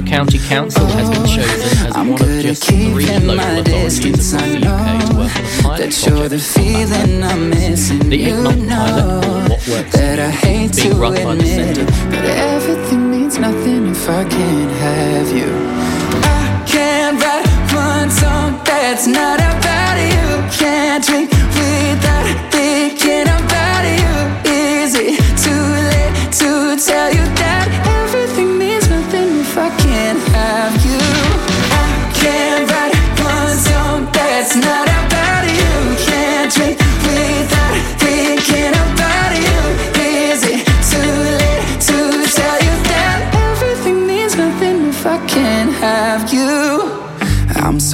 Berkshire County Council has been chosen as one of just three local authorities across the UK to work on a pilot project The eight-month pilot, What Works being run by the Centre. But everything means nothing if I can't have you. I can't write one song that's not about you. Can't drink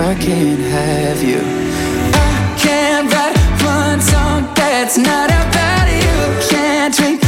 I can't have you. I can't write one song that's not about you. Can't drink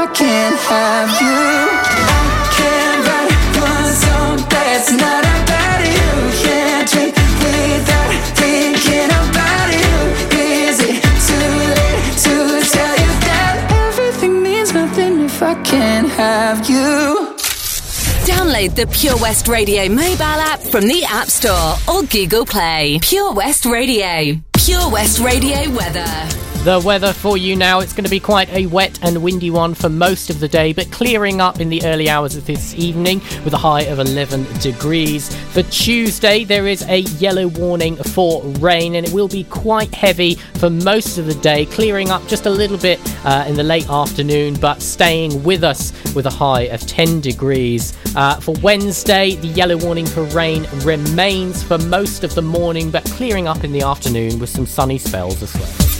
I can't have you? Write one song that's not about you. Can't drink without thinking about you. Is it too late to tell you that everything means nothing if I can't have you? Download the Pure West Radio mobile app from the App Store or Google Play. Pure West Radio. Pure West Radio weather. The weather for you now, it's going to be quite a wet and windy one for most of the day, but clearing up in the early hours of this evening with a high of 11 degrees. For Tuesday, there is a yellow warning for rain, and it will be quite heavy for most of the day, clearing up just a little bit uh, in the late afternoon, but staying with us with a high of 10 degrees. Uh, for Wednesday, the yellow warning for rain remains for most of the morning, but clearing up in the afternoon with some sunny spells as well.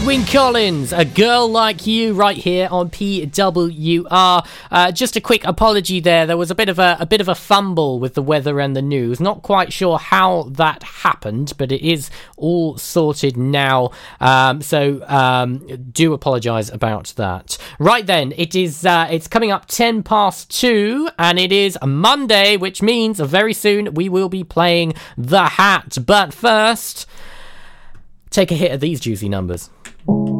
Edwyn Collins, A Girl Like You, right here on PWR. Uh, just a quick apology there. There was a bit of a, a bit of a fumble with the weather and the news. Not quite sure how that happened, but it is all sorted now. Um, so um, do apologise about that. Right then, it is uh, it's coming up ten past two, and it is Monday, which means very soon we will be playing the Hat. But first. Take a hit of these juicy numbers. From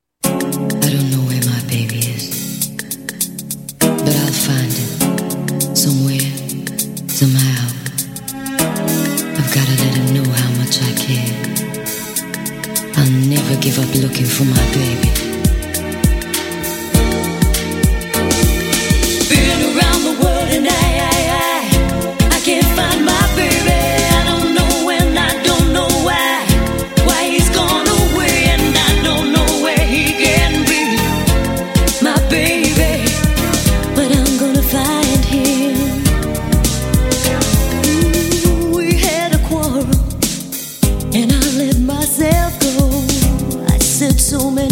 so many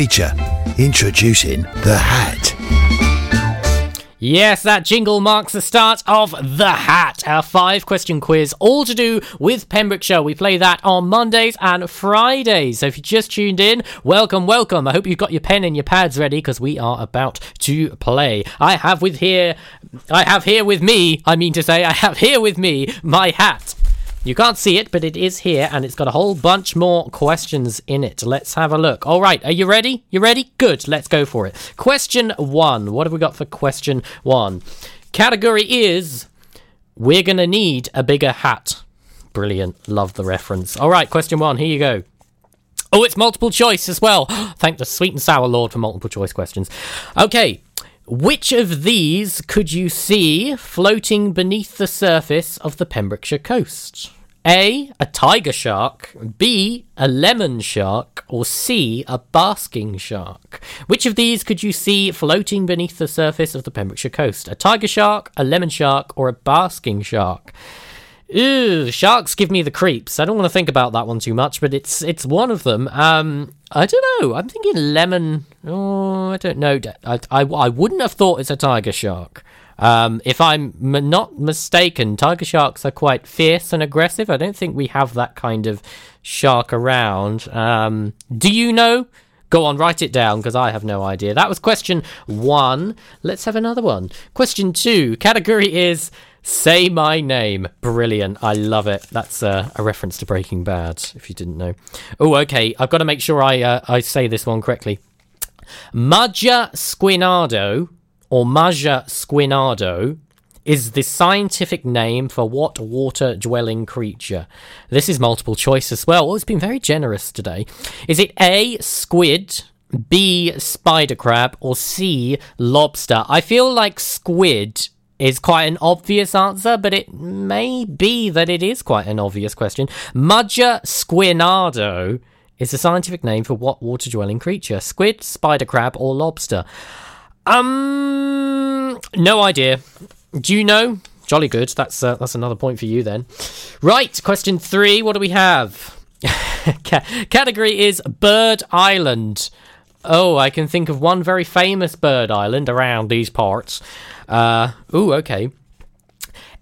feature. Introducing The Hat. Yes, that jingle marks the start of The Hat, our five question quiz, all to do with Pembrokeshire. We play that on Mondays and Fridays. So if you just tuned in, welcome, welcome. I hope you've got your pen and your pads ready because we are about to play. I have with here, I have here with me, I mean to say, I have here with me my hat. You can't see it, but it is here, and it's got a whole bunch more questions in it. Let's have a look. All right, are you ready? You ready? Good, let's go for it. Question one. What have we got for question one? Category is We're gonna need a bigger hat. Brilliant. Love the reference. All right, question one. Here you go. Oh, it's multiple choice as well. Thank the sweet and sour Lord for multiple choice questions. Okay. Which of these could you see floating beneath the surface of the Pembrokeshire coast? A. A tiger shark. B. A lemon shark. Or C. A basking shark. Which of these could you see floating beneath the surface of the Pembrokeshire coast? A tiger shark, a lemon shark, or a basking shark? Ew, sharks give me the creeps. I don't want to think about that one too much, but it's it's one of them. Um, I don't know. I'm thinking lemon. Oh, I don't know. I, I, I wouldn't have thought it's a tiger shark. Um, if I'm m- not mistaken, tiger sharks are quite fierce and aggressive. I don't think we have that kind of shark around. Um, do you know? Go on, write it down because I have no idea. That was question one. Let's have another one. Question two. Category is Say my name. Brilliant. I love it. That's uh, a reference to Breaking Bad, if you didn't know. Oh, okay. I've got to make sure I uh, I say this one correctly. Maja squinado or Maja squinado is the scientific name for what water dwelling creature? This is multiple choice as well. Oh, it's been very generous today. Is it A, squid, B, spider crab, or C, lobster? I feel like squid is quite an obvious answer, but it may be that it is quite an obvious question. Maja squinado is the scientific name for what water dwelling creature? Squid, spider crab, or lobster? Um, no idea. Do you know? Jolly good. That's uh, that's another point for you then. Right, question three. What do we have? category is Bird Island. Oh, I can think of one very famous bird island around these parts. Uh, ooh, okay.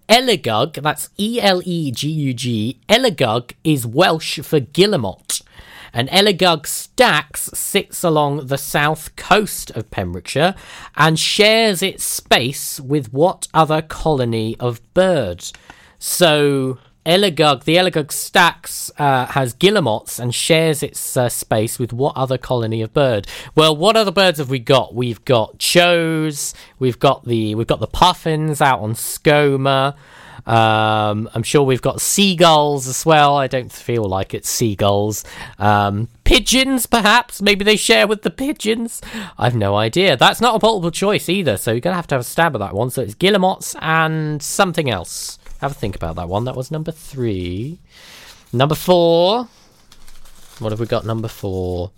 Elegug, that's E L E G U G. Elegug is Welsh for guillemot and Elegug Stacks sits along the south coast of Pembrokeshire and shares its space with what other colony of birds? So, Elegug, the Elegug Stacks uh, has guillemots and shares its uh, space with what other colony of bird? Well, what other birds have we got? We've got choughs, we've got the we've got the puffins out on Skomer. Um, I'm sure we've got seagulls as well. I don't feel like it's seagulls. Um, pigeons, perhaps. Maybe they share with the pigeons. I've no idea. That's not a multiple choice either, so you're going to have to have a stab at that one. So it's guillemots and something else. Have a think about that one. That was number three. Number four. What have we got? Number four.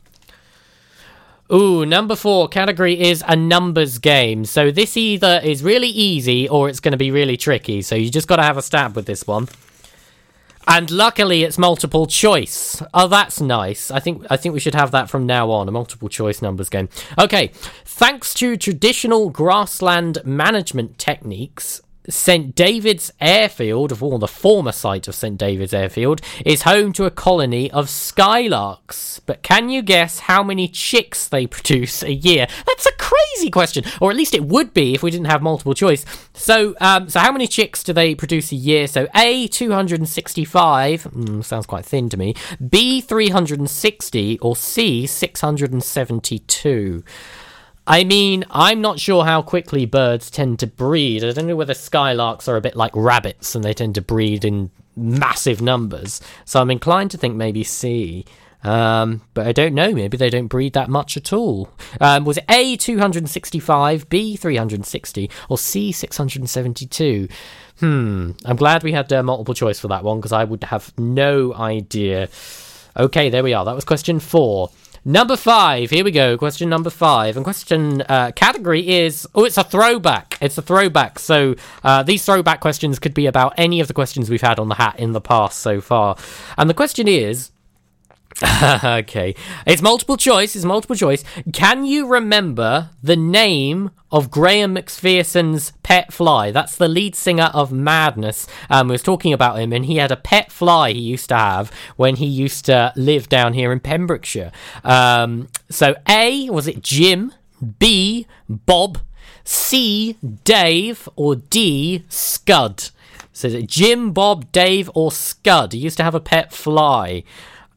Ooh, number four category is a numbers game. So this either is really easy or it's going to be really tricky. So you just got to have a stab with this one. And luckily, it's multiple choice. Oh, that's nice. I think I think we should have that from now on. A multiple choice numbers game. Okay. Thanks to traditional grassland management techniques, St. David's Airfield, or the former site of St. David's Airfield, is home to a colony of skylarks. But can you guess how many chicks they produce a year? That's a crazy question, or at least it would be if we didn't have multiple choice. So, um, so how many chicks do they produce a year? So, A, 265, mm, sounds quite thin to me, B, 360, or C, 672. I mean, I'm not sure how quickly birds tend to breed. I don't know whether skylarks are a bit like rabbits and they tend to breed in massive numbers. So I'm inclined to think maybe C. Um, but I don't know. Maybe they don't breed that much at all. Um, was it A 265, B 360, or C 672? Hmm. I'm glad we had uh, multiple choice for that one because I would have no idea. Okay, there we are. That was question four. Number five. Here we go. Question number five. And question uh, category is oh, it's a throwback. It's a throwback. So uh, these throwback questions could be about any of the questions we've had on the hat in the past so far. And the question is. okay, it's multiple choice. It's multiple choice. Can you remember the name of Graham McPherson's pet fly? That's the lead singer of Madness. Um, we was talking about him, and he had a pet fly he used to have when he used to live down here in Pembrokeshire. Um, so A was it Jim? B Bob? C Dave? Or D Scud? So is it Jim, Bob, Dave, or Scud? He used to have a pet fly.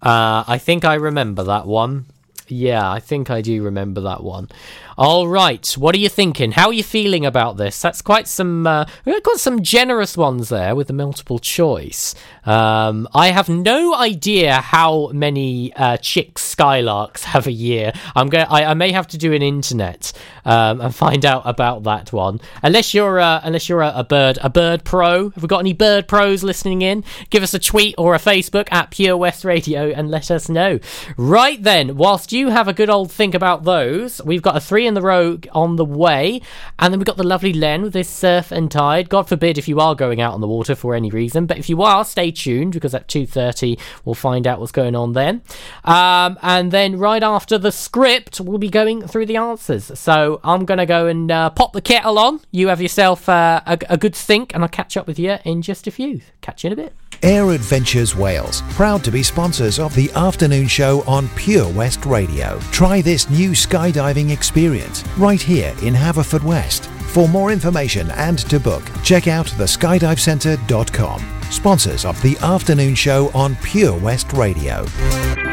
Uh, I think I remember that one. Yeah, I think I do remember that one. All right, what are you thinking? How are you feeling about this? That's quite some. Uh, we've got some generous ones there with the multiple choice. Um, I have no idea how many uh, chick skylarks have a year. I'm going. I, may have to do an internet um, and find out about that one. Unless you're uh, unless you're a, a, bird a bird pro. Have we got any bird pros listening in? Give us a tweet or a Facebook at Pure West Radio and let us know. Right then, whilst you have a good old think about those, we've got a three three in the row on the way. And then we've got the lovely Len with this surf and tide. God forbid if you are going out on the water for any reason, but if you are, stay tuned because at 2.30 we'll find out what's going on then. Um, and then right after the script, we'll be going through the answers. So I'm going to go and uh, pop the kettle on. You have yourself uh, a, a good think, and I'll catch up with you in just a few. Catch you in a bit. Air Adventures Wales, proud to be sponsors of the afternoon show on Pure West Radio. Try this new skydiving experience right here in Haverfordwest. For more information and to book, check out theskydivecentre.com. Sponsors of the afternoon show on Pure West Radio.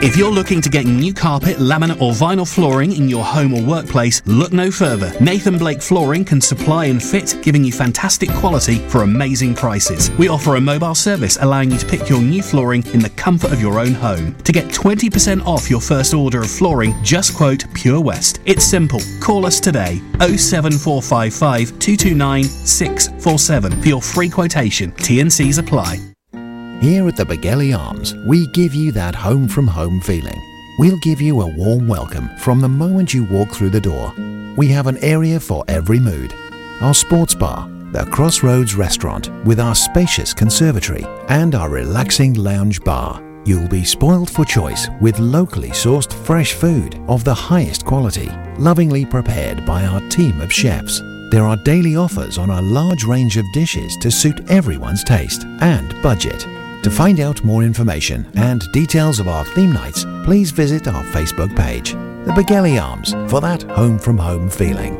If you're looking to get new carpet, laminate, or vinyl flooring in your home or workplace, look no further. Nathan Blake Flooring can supply and fit, giving you fantastic quality for amazing prices. We offer a mobile service allowing you to pick your new flooring in the comfort of your own home. To get 20% off your first order of flooring, just quote Pure West. It's simple. Call us today 07455 229 647 for your free quotation. TNCs apply. Here at the Begelly Arms, we give you that home from home feeling. We'll give you a warm welcome from the moment you walk through the door. We have an area for every mood. Our sports bar, the Crossroads restaurant with our spacious conservatory, and our relaxing lounge bar. You'll be spoiled for choice with locally sourced fresh food of the highest quality, lovingly prepared by our team of chefs. There are daily offers on a large range of dishes to suit everyone's taste and budget. To find out more information and details of our theme nights, please visit our Facebook page, The Begelly Arms, for that home from home feeling.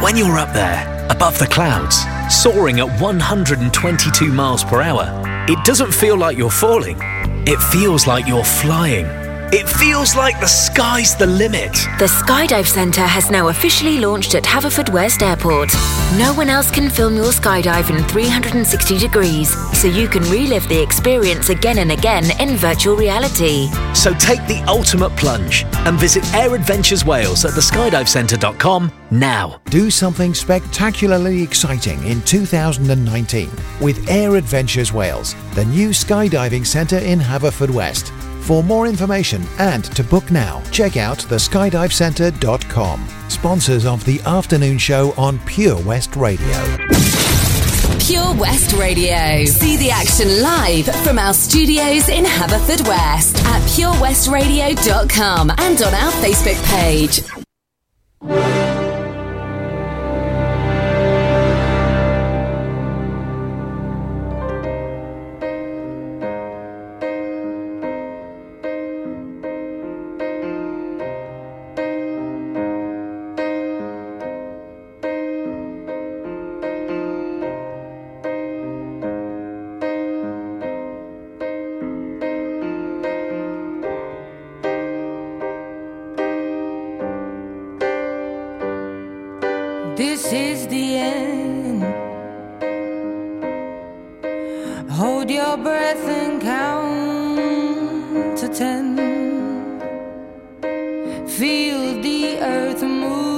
When you're up there, above the clouds, soaring at 122 miles per hour, it doesn't feel like you're falling. It feels like you're flying. It feels like the sky's the limit. The Skydive Centre has now officially launched at Haverfordwest Airport. No one else can film your skydive in 360 degrees, so you can relive the experience again and again in virtual reality. So take the ultimate plunge and visit Air Adventures Wales at theskydivecentre.com now. Do something spectacularly exciting in 2019 with Air Adventures Wales, the new skydiving centre in Haverfordwest. For more information and to book now, check out theskydivecentre.com. Sponsors of the afternoon show on Pure West Radio. Pure West Radio. See the action live from our studios in Haverfordwest at purewestradio.com and on our Facebook page. Feel the earth move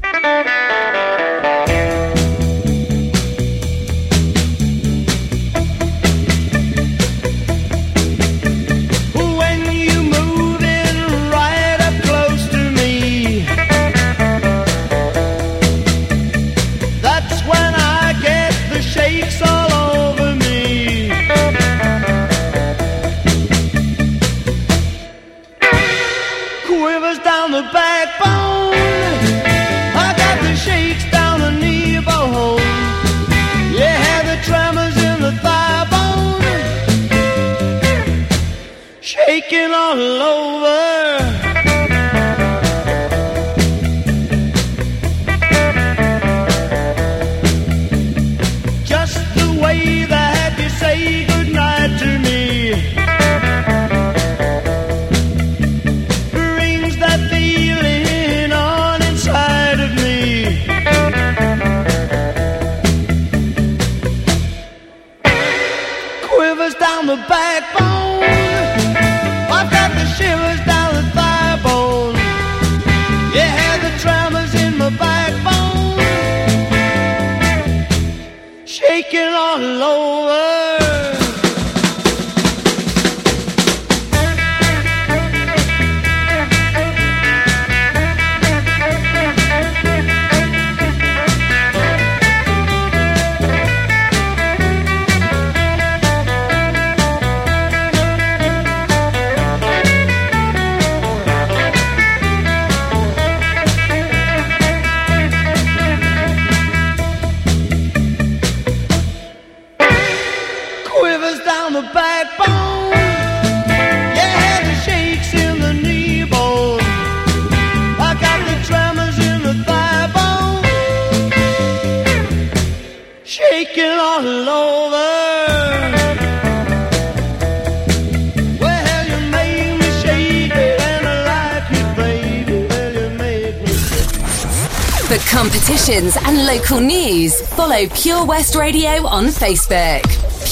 local news, follow Pure West Radio on Facebook.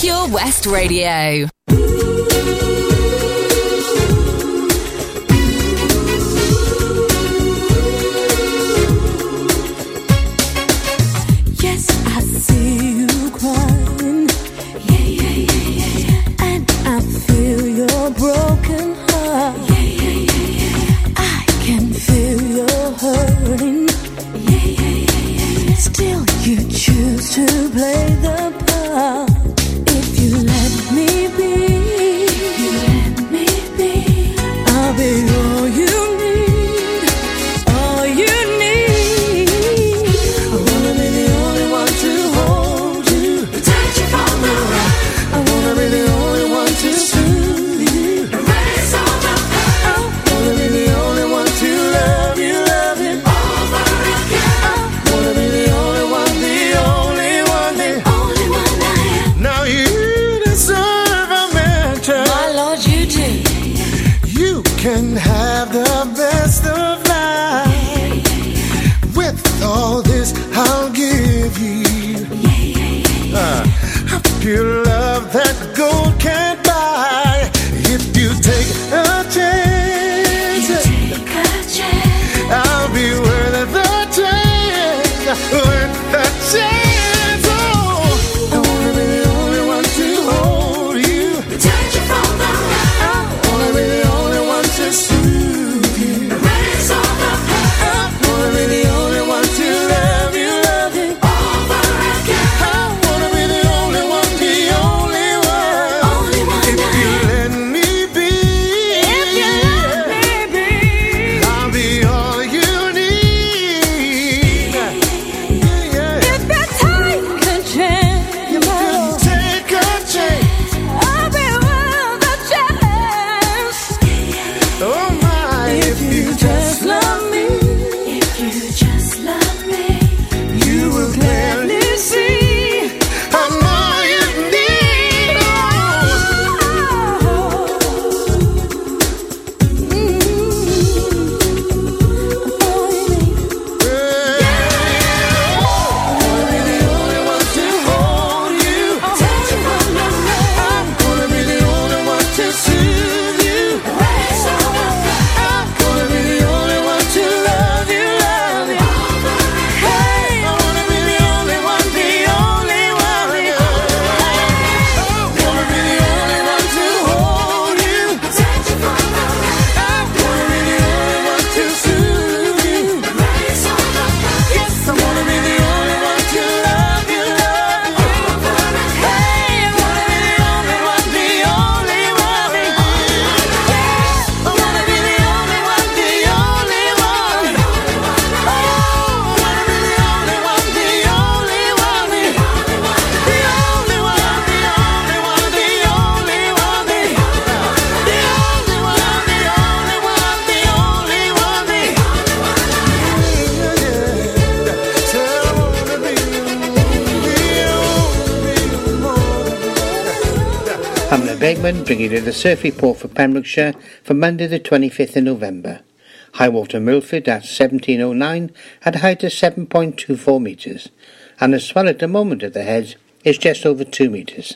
Pure West Radio. Whitman bringing you the surf report for Pembrokeshire for Monday the 25th of November. High water Milford at 1709 had a height of 7.24 metres and the swell at the moment at the heads is just over 2 metres.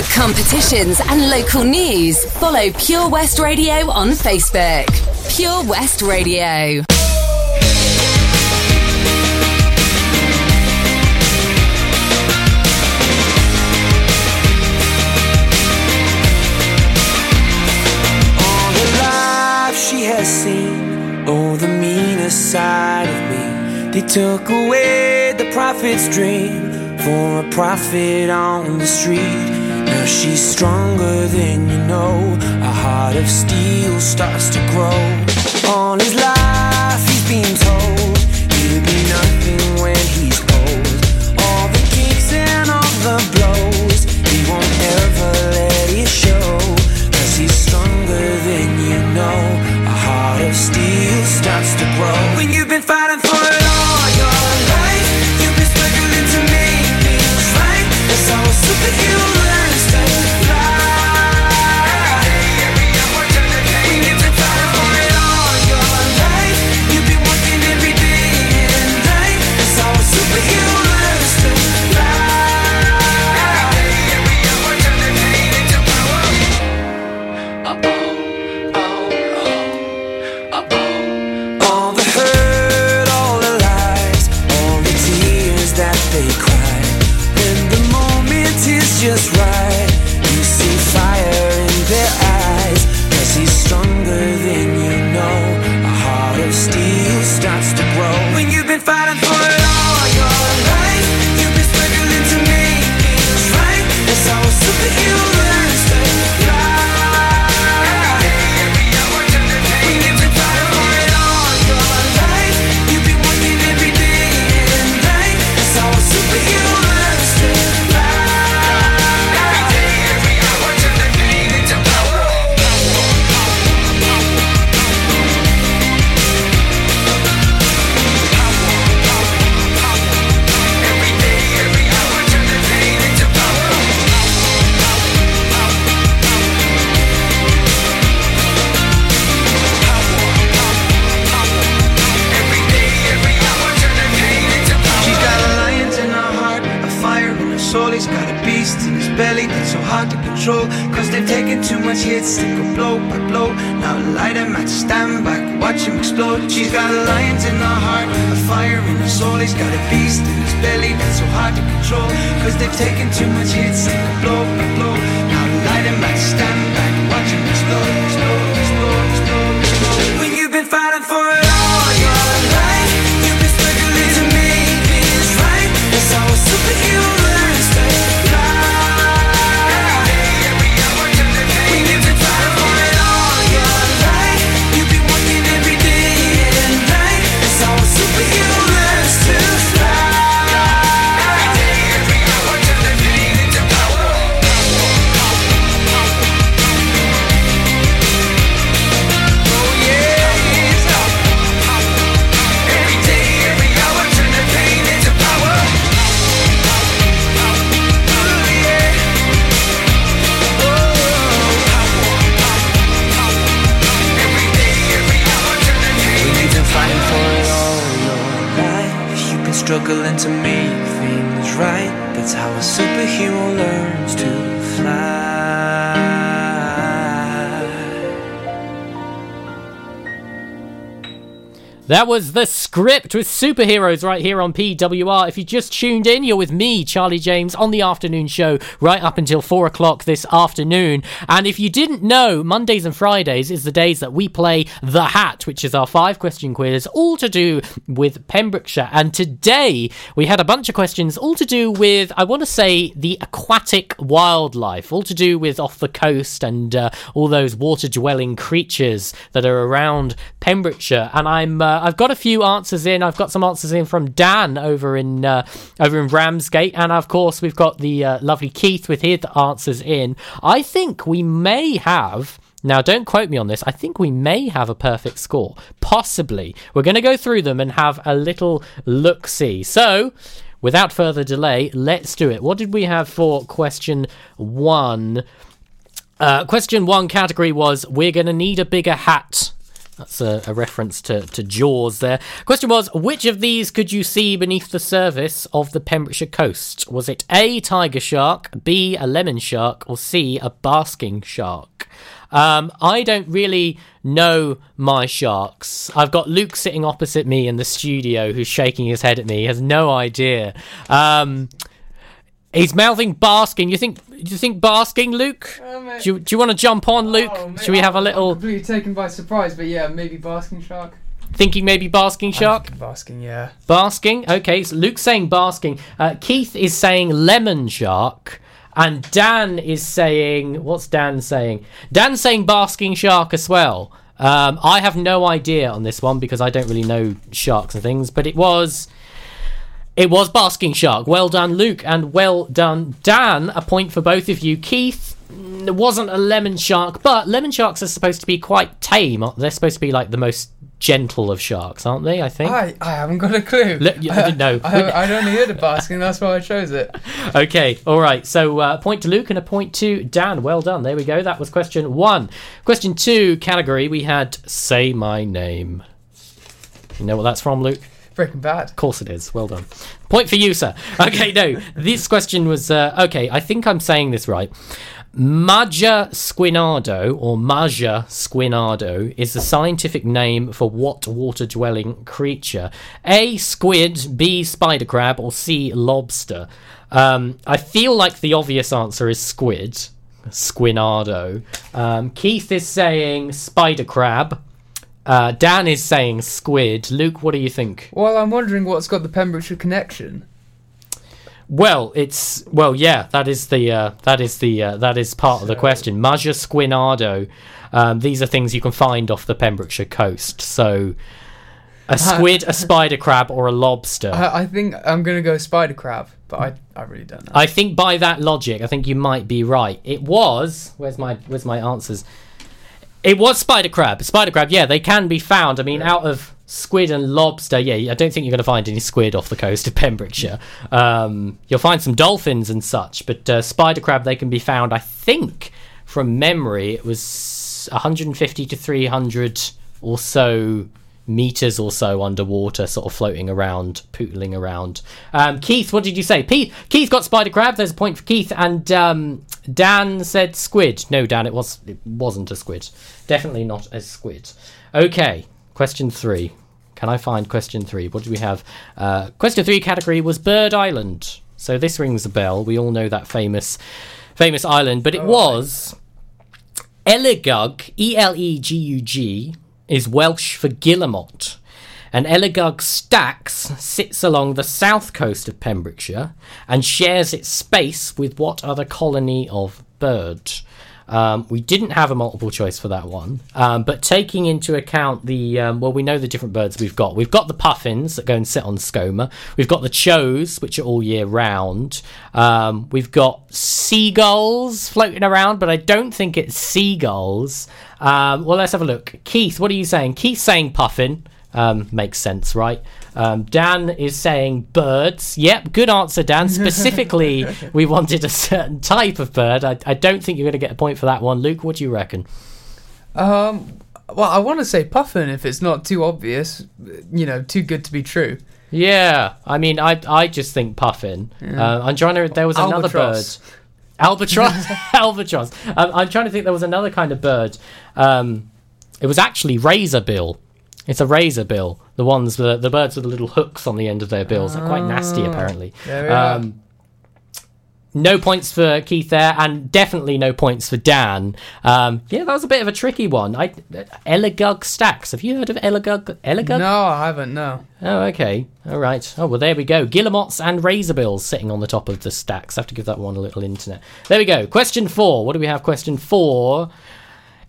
For competitions and local news, follow Pure West Radio on Facebook. Pure West Radio. All the life she has seen, all the meanest side of me. They took away the prophet's dream for a prophet on the street. Now she's stronger than you know. A heart of steel starts to grow on his life. Struggling to make things right. That's how a superhero learns to fly. That was the script with superheroes right here on PWR. If you just tuned in, you're with me, Charlie James, on the afternoon show right up until four o'clock this afternoon. And if you didn't know, Mondays and Fridays is the days that we play The Hat, which is our five question quiz, all to do with Pembrokeshire. And today we had a bunch of questions all to do with, I want to say, the aquatic wildlife, all to do with off the coast and uh, all those water dwelling creatures that are around Pembrokeshire. And I'm uh, I've got a few answers in. I've got some answers in from Dan over in uh, over in Ramsgate, and of course we've got the uh, lovely Keith with his answers in. I think we may have. Now, don't quote me on this. I think we may have a perfect score. Possibly. We're going to go through them and have a little look see. So, without further delay, let's do it. What did we have for question one? Uh, question one category was We're going to need a bigger hat. That's a, a reference to, to Jaws there. Question was Which of these could you see beneath the surface of the Pembrokeshire coast? Was it A, tiger shark, B, a lemon shark, or C, a basking shark? Um, I don't really know my sharks. I've got Luke sitting opposite me in the studio who's shaking his head at me. He has no idea. Um, he's mouthing basking. You think you think basking, Luke? mate. do, you, do you want to jump on, Luke? Oh, Should we have a I'm little Completely taken by surprise, but yeah, maybe basking shark. thinking maybe basking shark? Basking, yeah. Basking. Okay, so Luke's saying basking. Uh, Keith is saying lemon shark. And Dan is saying, what's Dan saying? Dan's saying basking shark as well. Um, I have no idea on this one because I don't really know sharks and things, but it was. It was basking shark. Well done, Luke, and well done, Dan. A point for both of you. Keith, it wasn't a lemon shark, but lemon sharks are supposed to be quite tame. they? They're supposed to be like the most gentle of sharks, aren't they? I think. I, I haven't got a clue. Look, you- I, no. I, I'd only heard of basking, that's why I chose it. Okay, all right. So uh, point to Luke and a point to Dan. Well done. There we go. That was question one. Question two category we had say my name. You know what that's from, Luke? Breaking Bad. Of course it is. Well done. Point for you, sir. Okay, no. This question was uh, okay. I think I'm saying this right. Maja squinado or Maja squinado is the scientific name for what water dwelling creature? A. Squid, B. Spider crab, or C. Lobster? Um, I feel like the obvious answer is squid. Squinado. Um, Keith is saying spider crab. Uh, Dan is saying squid. Luke, what do you think? Well, I'm wondering what's got the Pembrokeshire connection. Well, it's well, yeah. That is the uh, that is the uh, that is part of the question. Maja squinado. Um, these are things you can find off the Pembrokeshire coast. So, a squid, a spider crab, or a lobster. I, I think I'm going to go spider crab, but I, I really don't know. I think by that logic, I think you might be right. It was. Where's my Where's my answers? It was spider crab. Spider crab. Yeah, they can be found. I mean, out of squid and lobster, yeah, I don't think you're going to find any squid off the coast of Pembrokeshire. Um, you'll find some dolphins and such, but uh, spider crab they can be found. I think from memory, it was 150 to 300 or so meters or so underwater, sort of floating around, pootling around. Um, Keith, what did you say? Pete, Keith got spider crab. There's a point for Keith, and um, Dan said squid. No, Dan, it was it wasn't a squid. Definitely not a squid. Okay, question three. Can I find question three? What do we have? Uh, question three category was Bird Island. So this rings a bell. We all know that famous, famous island, but it was Elegug. E L E G U G is Welsh for Guillemot. And Elegug Stacks sits along the south coast of Pembrokeshire and shares its space with what other colony of bird? Um, we didn't have a multiple choice for that one, um, but taking into account the um, well, we know the different birds we've got. We've got the puffins that go and sit on Skomer. We've got the choughs, which are all year round. Um, we've got seagulls floating around, but I don't think it's seagulls. Um, well, let's have a look. Keith, what are you saying? Keith's saying puffin. Um, makes sense, right? Um, Dan is saying birds. Yep, good answer, Dan. Specifically, we wanted a certain type of bird. I, I don't think you're going to get a point for that one. Luke, what do you reckon? Um, well, I want to say puffin if it's not too obvious, you know, too good to be true. Yeah, I mean, I I just think puffin. Yeah. Uh, I'm trying to. There was another bird. Albatross. Albatross. Um, I'm trying to think. There was another kind of bird. Um, it was actually razorbill. It's a razorbill. The ones the the birds with the little hooks on the end of their bills. They're quite nasty, Ah, apparently. there we are. Um, no points for Keith there, and definitely no points for Dan. Um, yeah, that was a bit of a tricky one. I Elegug stacks. Have you heard of Elegug? Elegug? No, I haven't. No. Oh, okay. All right. Oh, well, there we go. Guillemots and razorbills sitting on the top of the stacks. I have to give that one a little internet. There we go. Question four. What do we have? Question four.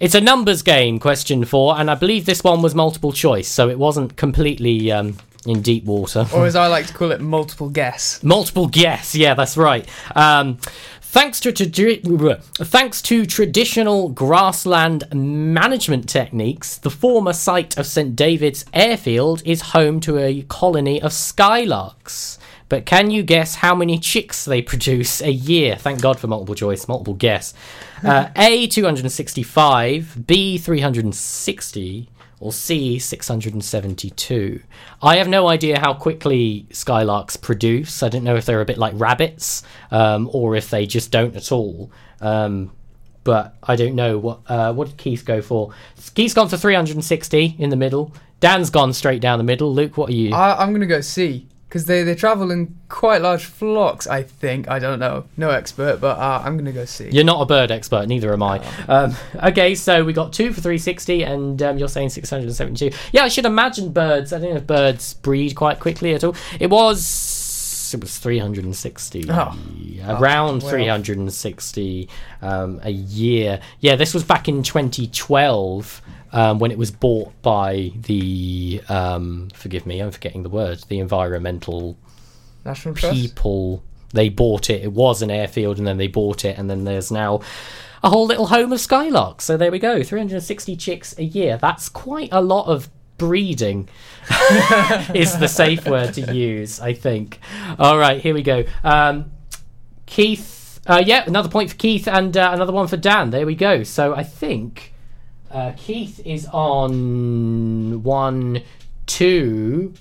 It's a numbers game, question four, and I believe this one was multiple choice, so it wasn't completely um, in deep water. Or as I like to call it, multiple guess. Multiple guess, yeah, that's right. Um, thanks to tradi- thanks to traditional grassland management techniques, the former site of St David's Airfield is home to a colony of skylarks. But can you guess how many chicks they produce a year? Thank God for multiple choice, multiple guess. Uh, a 265, B 360, or C 672. I have no idea how quickly skylarks produce. I don't know if they're a bit like rabbits um, or if they just don't at all. Um, but I don't know what uh, what did Keith go for. Keith's gone for 360 in the middle. Dan's gone straight down the middle. Luke, what are you? I, I'm going to go C because they, they travel in quite large flocks, I think. I don't know. No expert, but uh, I'm going to go see. You're not a bird expert, neither am I. Um, okay, so we got two for 360, and um, you're saying 672. Yeah, I should imagine birds. I don't know if birds breed quite quickly at all. It was it was 360, Oh. around Oh, well. 360 um, a year. Yeah, this was back in 2012. Um, when it was bought by the, um, forgive me, I'm forgetting the word, the environmental National Trust? people. They bought it. It was an airfield and then they bought it and then there's now a whole little home of skylarks so there we go 360 chicks a year. That's quite a lot of breeding is the safe word to use i think. All right here we go. Um, keith uh, yeah another point for keith and uh, another one for dan. There we go. So i think uh, keith is on one two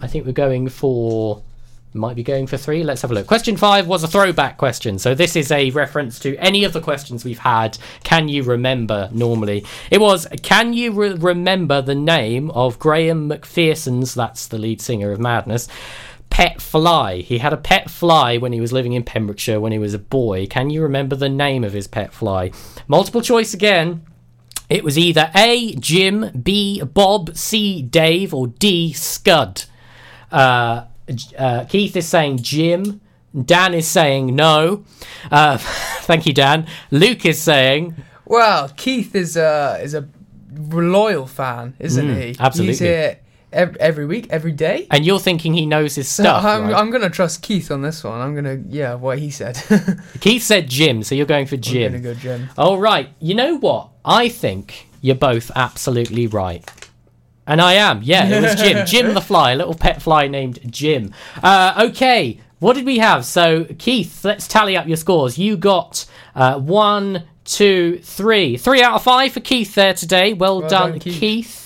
I think we're going for might be going for three. Let's have a look. Question five was a throwback question. So this is a reference to any of the questions we've had. Can you remember normally? It was Can you re- remember the name of Graham McPherson's, that's the lead singer of Madness, pet fly? He had a pet fly when he was living in Pembrokeshire when he was a boy. Can you remember the name of his pet fly? Multiple choice again. It was either A, Jim, B, Bob, C, Dave, or D, Scud. Uh, uh, Keith is saying Jim. Dan is saying no. Uh, thank you, Dan. Luke is saying Well, Keith is a is a loyal fan, isn't Mm, he? He's absolutely. here every, every week, every day. and you're thinking he knows his stuff. I'm, right? I'm gonna trust Keith on this one. I'm gonna yeah, what he said. Keith said Jim, so you're going for Jim. gonna go Jim. All right. You know what? I think you're both absolutely right. And I am. Yeah, it was Jim. Jim the fly, a little pet fly named Jim. Uh, okay. What did we have? So, Keith, let's tally up your scores. You got uh, one, two, three. Three out of five for Keith there today. Well, Well done, done, Keith. Keith.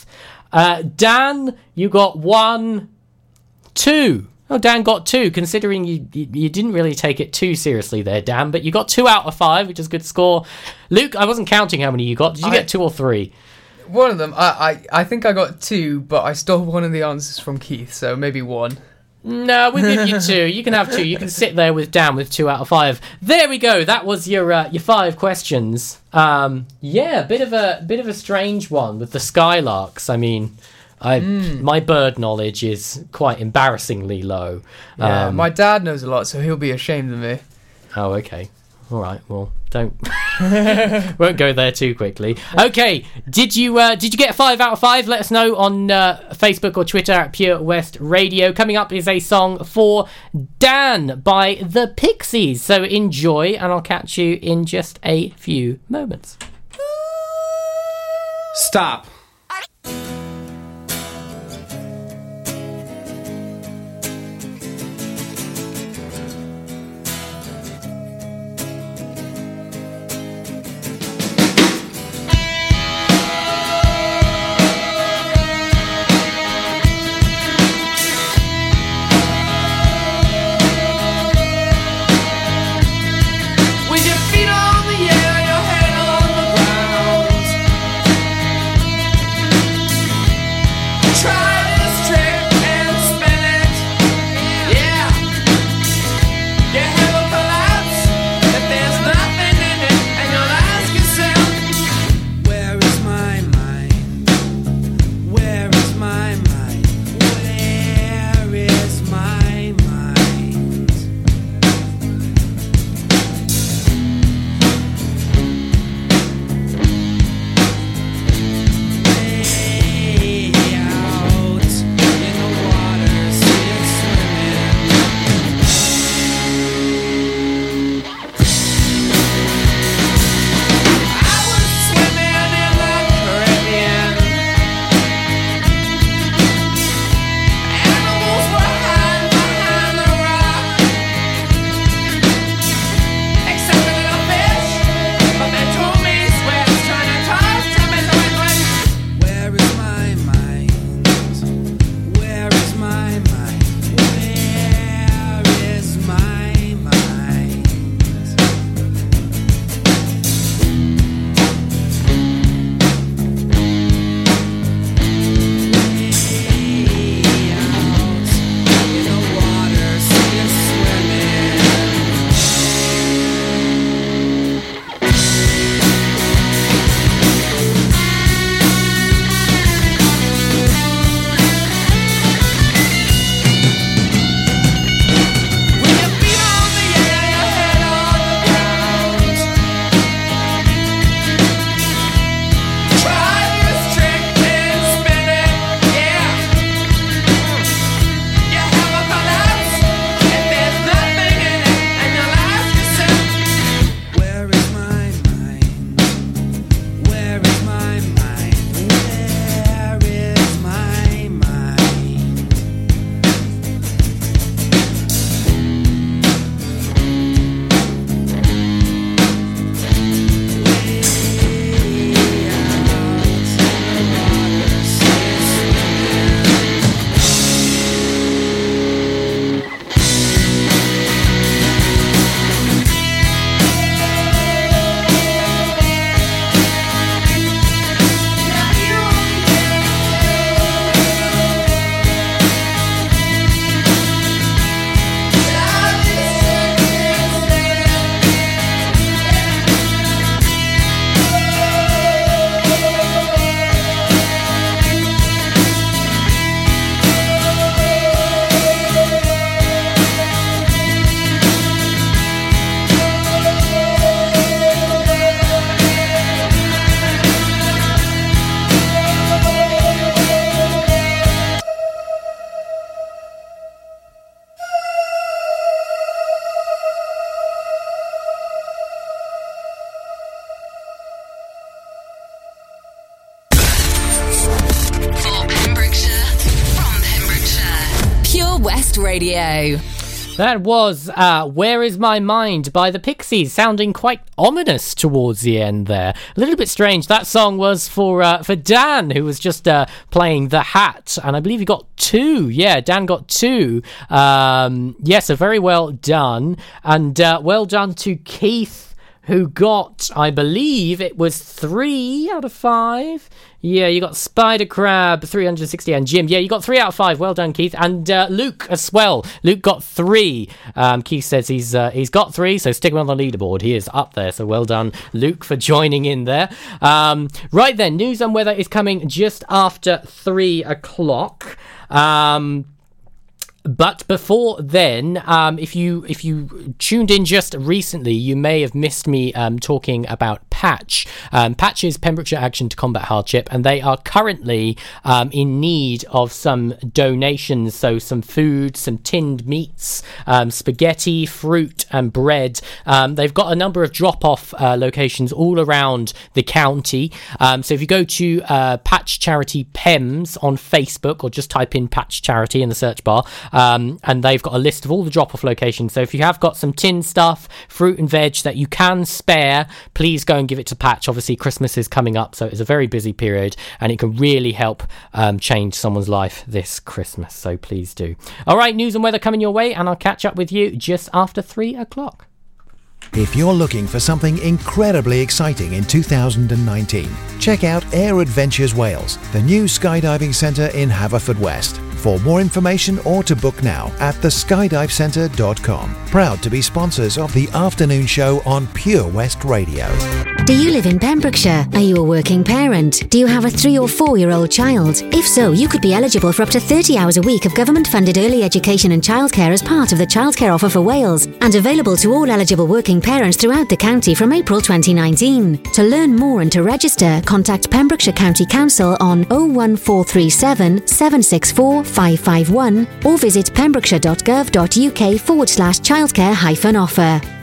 Uh, Dan, you got one, two. Oh, Dan got two, considering you, you you didn't really take it too seriously there, Dan, but you got two out of five, which is a good score. Luke, I wasn't counting how many you got. Did you I- get two or three? One of them, I, I, I think I got two, but I stole one of the answers from Keith, so maybe one. No, we'll give you two. You can have two. You can sit there with Dan with two out of five. There we go. That was your uh, your five questions. Um, yeah, bit of a bit of a strange one with the skylarks. I mean, I my bird knowledge is quite embarrassingly low. Yeah, Um, my dad knows a lot, so he'll be ashamed of me. Oh, okay. All right. Well, don't won't go there too quickly. Okay. Did you uh, did you get five out of five? Let us know on uh, Facebook or Twitter at Pure West Radio. Coming up is a song for Dan by the Pixies. So enjoy, and I'll catch you in just a few moments. Stop. Radio. That was uh, Where Is My Mind by the Pixies, sounding quite ominous towards the end there. A little bit strange. That song was for uh, for Dan, who was just uh, playing The Hat, and I believe he got two. Yeah, Dan got two. Um, yes, so very well done. And uh, well done to Keith who got, I believe it was three out of five. Yeah, you got Spider Crab 360 and Jim. Yeah, you got three out of five. Well done, Keith. And uh, Luke as well. Luke got three. Um, Keith says he's uh, he's got three, so stick him on the leaderboard. He is up there. So well done, Luke, for joining in there. Um, right then, news and weather is coming just after three o'clock. Um, but before then, um, if you if you tuned in just recently, you may have missed me um, talking about Patch. Um, Patch is Pembrokeshire Action to Combat Hardship, and they are currently um, in need of some donations. So some food, some tinned meats, um, spaghetti, fruit, and bread. Um, they've got a number of drop-off uh, locations all around the county. so if you go to uh, Patch Charity Pembs on Facebook, or just type in Patch Charity in the search bar. Um, and they've got a list of all the drop off locations. So if you have got some tin stuff, fruit and veg that you can spare, please go and give it to Patch. Obviously, Christmas is coming up, so it's a very busy period and it can really help um, change someone's life this Christmas. So please do. All right, news and weather coming your way, and I'll catch up with you just after three o'clock. If you're looking for something incredibly exciting in 2019, check out Air Adventures Wales, the new skydiving centre in Haverfordwest. For more information or to book now at theskydivecentre.com. Proud to be sponsors of the afternoon show on Pure West Radio. Do you live in Pembrokeshire? Are you a working parent? Do you have a three or four year old child? If so, you could be eligible for up to 30 hours a week of government funded early education and childcare as part of the childcare offer for Wales and available to all eligible working parents throughout the county from April 2019. To learn more and to register, contact Pembrokeshire County Council on 01437 764 551 or visit pembrokeshire.gov.uk forward slash childcare hyphen offer.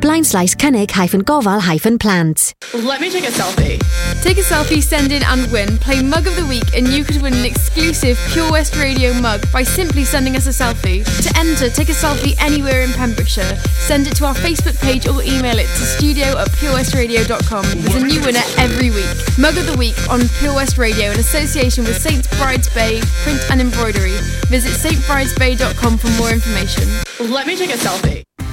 blind slice cynnig hyphen gofal hyphen plant. Let me take a selfie. Take a selfie, send in and win. Play Mug of the Week and you could win an exclusive Pure West Radio mug by simply sending us a selfie. To enter, take a selfie anywhere in Pembrokeshire. Send it to our Facebook page or email it to studio at purewestradio.com. There's a new winner every week. Mug of the Week on Pure West Radio in association with St. Bride's Bay Print and Embroidery. Visit stbridesbay.com for more information. Let me take a selfie.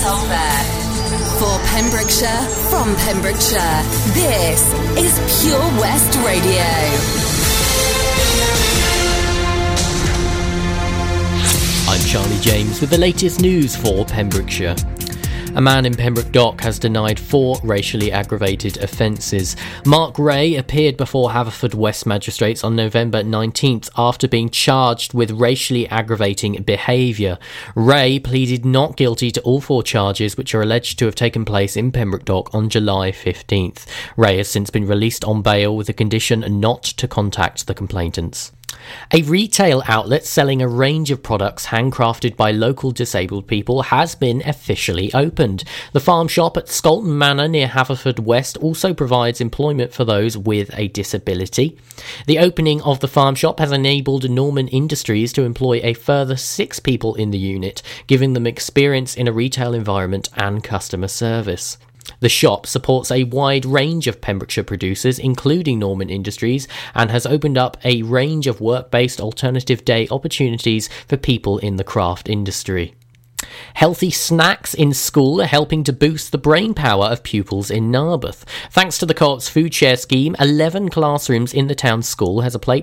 For Pembrokeshire, from Pembrokeshire, this is Pure West Radio. I'm Charlie James with the latest news for Pembrokeshire. A man in Pembroke Dock has denied four racially aggravated offences. Mark Ray appeared before Haverfordwest magistrates on November 19th after being charged with racially aggravating behaviour. Ray pleaded not guilty to all four charges, which are alleged to have taken place in Pembroke Dock on July 15th. Ray has since been released on bail with a condition not to contact the complainants. A retail outlet selling a range of products handcrafted by local disabled people has been officially opened. The farm shop at Scolton Manor near Haverfordwest also provides employment for those with a disability. The opening of the farm shop has enabled Norman Industries to employ a further six people in the unit, giving them experience in a retail environment and customer service. The shop supports a wide range of Pembrokeshire producers, including Norman Industries, and has opened up a range of work based alternative day opportunities for people in the craft industry. Healthy snacks in school are helping to boost the brain power of pupils in Narberth. Thanks to the Co-op's food share scheme, 11 classrooms in the town school has a plate